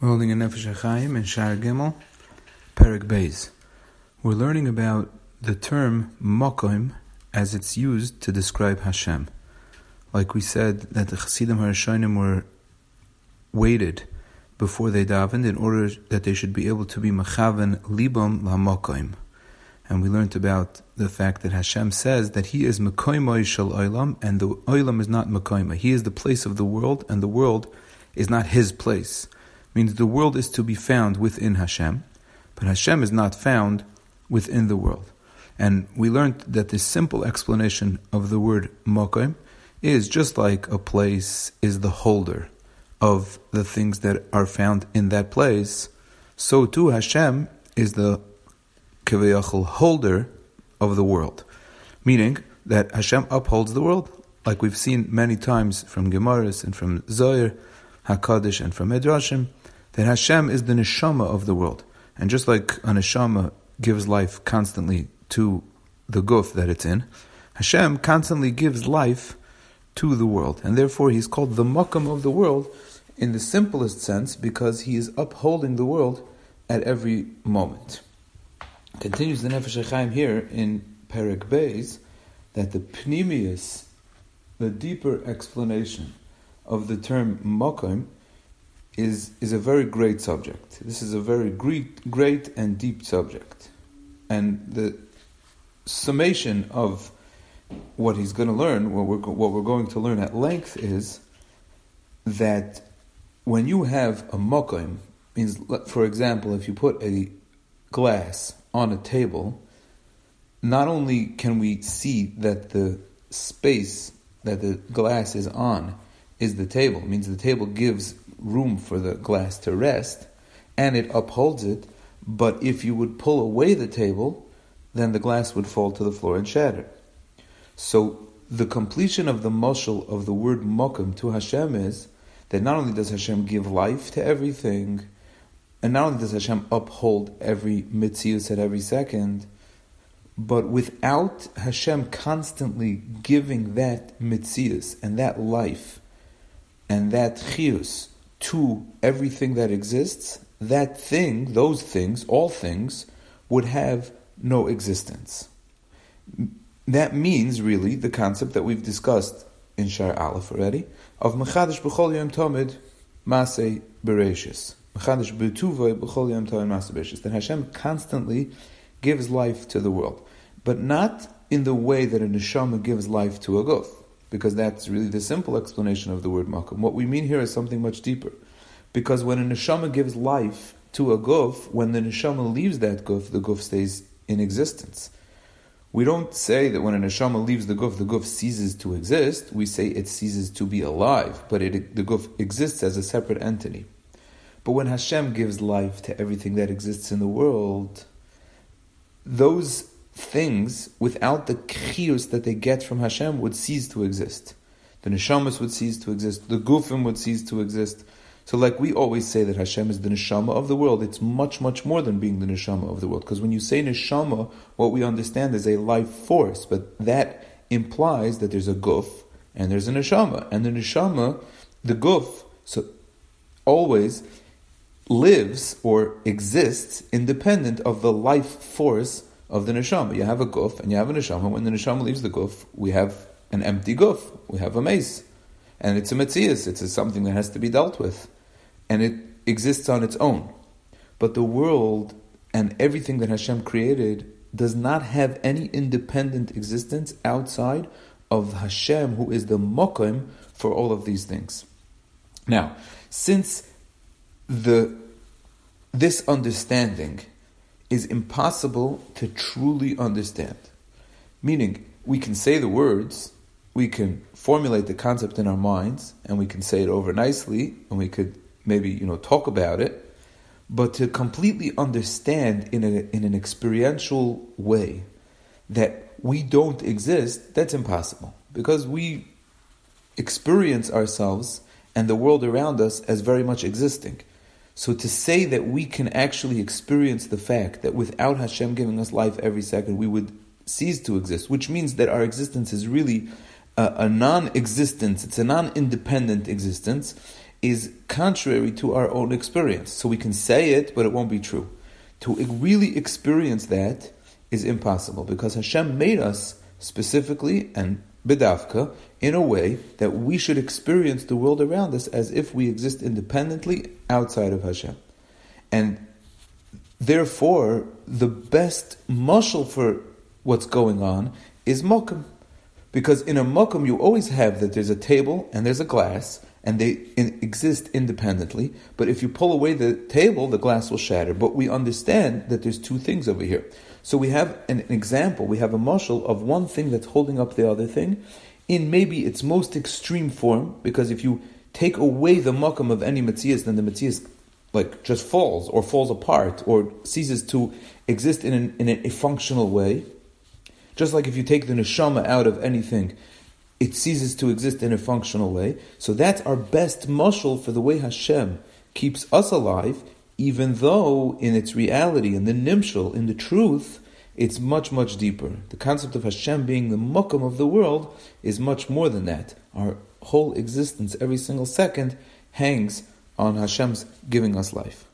We're holding a Nefesh HaChaim in Shaar Gimel, Perek Beis. We're learning about the term Mokoim as it's used to describe Hashem. Like we said, that the Chassidim HaRishonim were waited before they davened in order that they should be able to be Mechaven Libam LaMokoim. And we learned about the fact that Hashem says that He is Mekoimoy Shel Oilam, and the Oilam is not Mekoima. He is the place of the world, and the world is not His place means the world is to be found within Hashem, but Hashem is not found within the world. And we learned that this simple explanation of the word mokim is just like a place is the holder of the things that are found in that place, so too Hashem is the kaviyachal holder of the world. Meaning that Hashem upholds the world, like we've seen many times from Gemaras and from Zohar, HaKadosh, and from Midrashim, that Hashem is the neshama of the world. And just like a neshama gives life constantly to the guf that it's in, Hashem constantly gives life to the world. And therefore he's called the makam of the world in the simplest sense because he is upholding the world at every moment. Continues the Nefesh HaChaim here in Perek Beis that the pnimius, the deeper explanation of the term makom, is, is a very great subject. This is a very great, great and deep subject. And the summation of what he's going to learn, what we're, what we're going to learn at length, is that when you have a mokim, means, for example, if you put a glass on a table, not only can we see that the space that the glass is on is the table, means the table gives room for the glass to rest, and it upholds it. But if you would pull away the table, then the glass would fall to the floor and shatter. So the completion of the mushal of the word mokum to Hashem is that not only does Hashem give life to everything, and not only does Hashem uphold every mitzvah at every second, but without Hashem constantly giving that mitzvah and that life and that chius to everything that exists, that thing, those things, all things, would have no existence. That means really the concept that we've discussed in Shaar Aleph already of Mechadish B'chol Yom Tomid Masei Bereshis. Mechadish B'tuvoy B'chol Yom Tomid Masei Bereshis. That Hashem constantly gives life to the world, but not in the way that a neshama gives life to a guf because that's really the simple explanation of the word makom. What we mean here is something much deeper. Because when a neshama gives life to a guf, when the neshama leaves that guf, the guf stays in existence. We don't say that when a neshama leaves the guf, the guf ceases to exist. We say it ceases to be alive, but it, the guf exists as a separate entity. But when Hashem gives life to everything that exists in the world, those things without the chiyus that they get from Hashem would cease to exist. The neshamas would cease to exist. The gufim would cease to exist. So, like we always say that Hashem is the neshama of the world, it's much, much more than being the neshama of the world. Because when you say neshama, what we understand is a life force, but that implies that there's a guf and there's a neshama, and the neshama, the guf, so always lives or exists independent of the life force of the neshama. You have a guf and you have a neshama. When the neshama leaves the guf, we have an empty guf. We have a meis. And it's a metzias. It's a, something that has to be dealt with. And it exists on its own. But the world and everything that Hashem created does not have any independent existence outside of Hashem, who is the mokim for all of these things. Now, since the this understanding is impossible to truly understand. Meaning, we can say the words, we can formulate the concept in our minds, and we can say it over nicely, and we could maybe you know talk about it. But to completely understand in, a, in an experiential way that we don't exist, that's impossible. Because we experience ourselves and the world around us as very much existing. So to say that we can actually experience the fact that without Hashem giving us life every second, we would cease to exist, which means that our existence is really a, a non-existence, it's a non-independent existence, is contrary to our own experience. So we can say it, but it won't be true. To really experience that is impossible because Hashem made us specifically and bidavka in a way that we should experience the world around us as if we exist independently outside of Hashem. And therefore, the best mushal for what's going on is mokum. Because in a mokum, you always have that there's a table and there's a glass, and they in, exist independently. But if you pull away the table, the glass will shatter. But we understand that there's two things over here. So we have an, an example, we have a mushal of one thing that's holding up the other thing in maybe its most extreme form, because if you take away the makam of any metzias, then the metzias like just falls or falls apart or ceases to exist in, an, in a functional way. Just like if you take the neshama out of anything, it ceases to exist in a functional way. So that's our best mushal for the way Hashem keeps us alive, even though in its reality, in the nimshal, in the truth, it's much, much deeper. The concept of Hashem being the mukam of the world is much more than that. Our whole existence, every single second, hangs on Hashem's giving us life.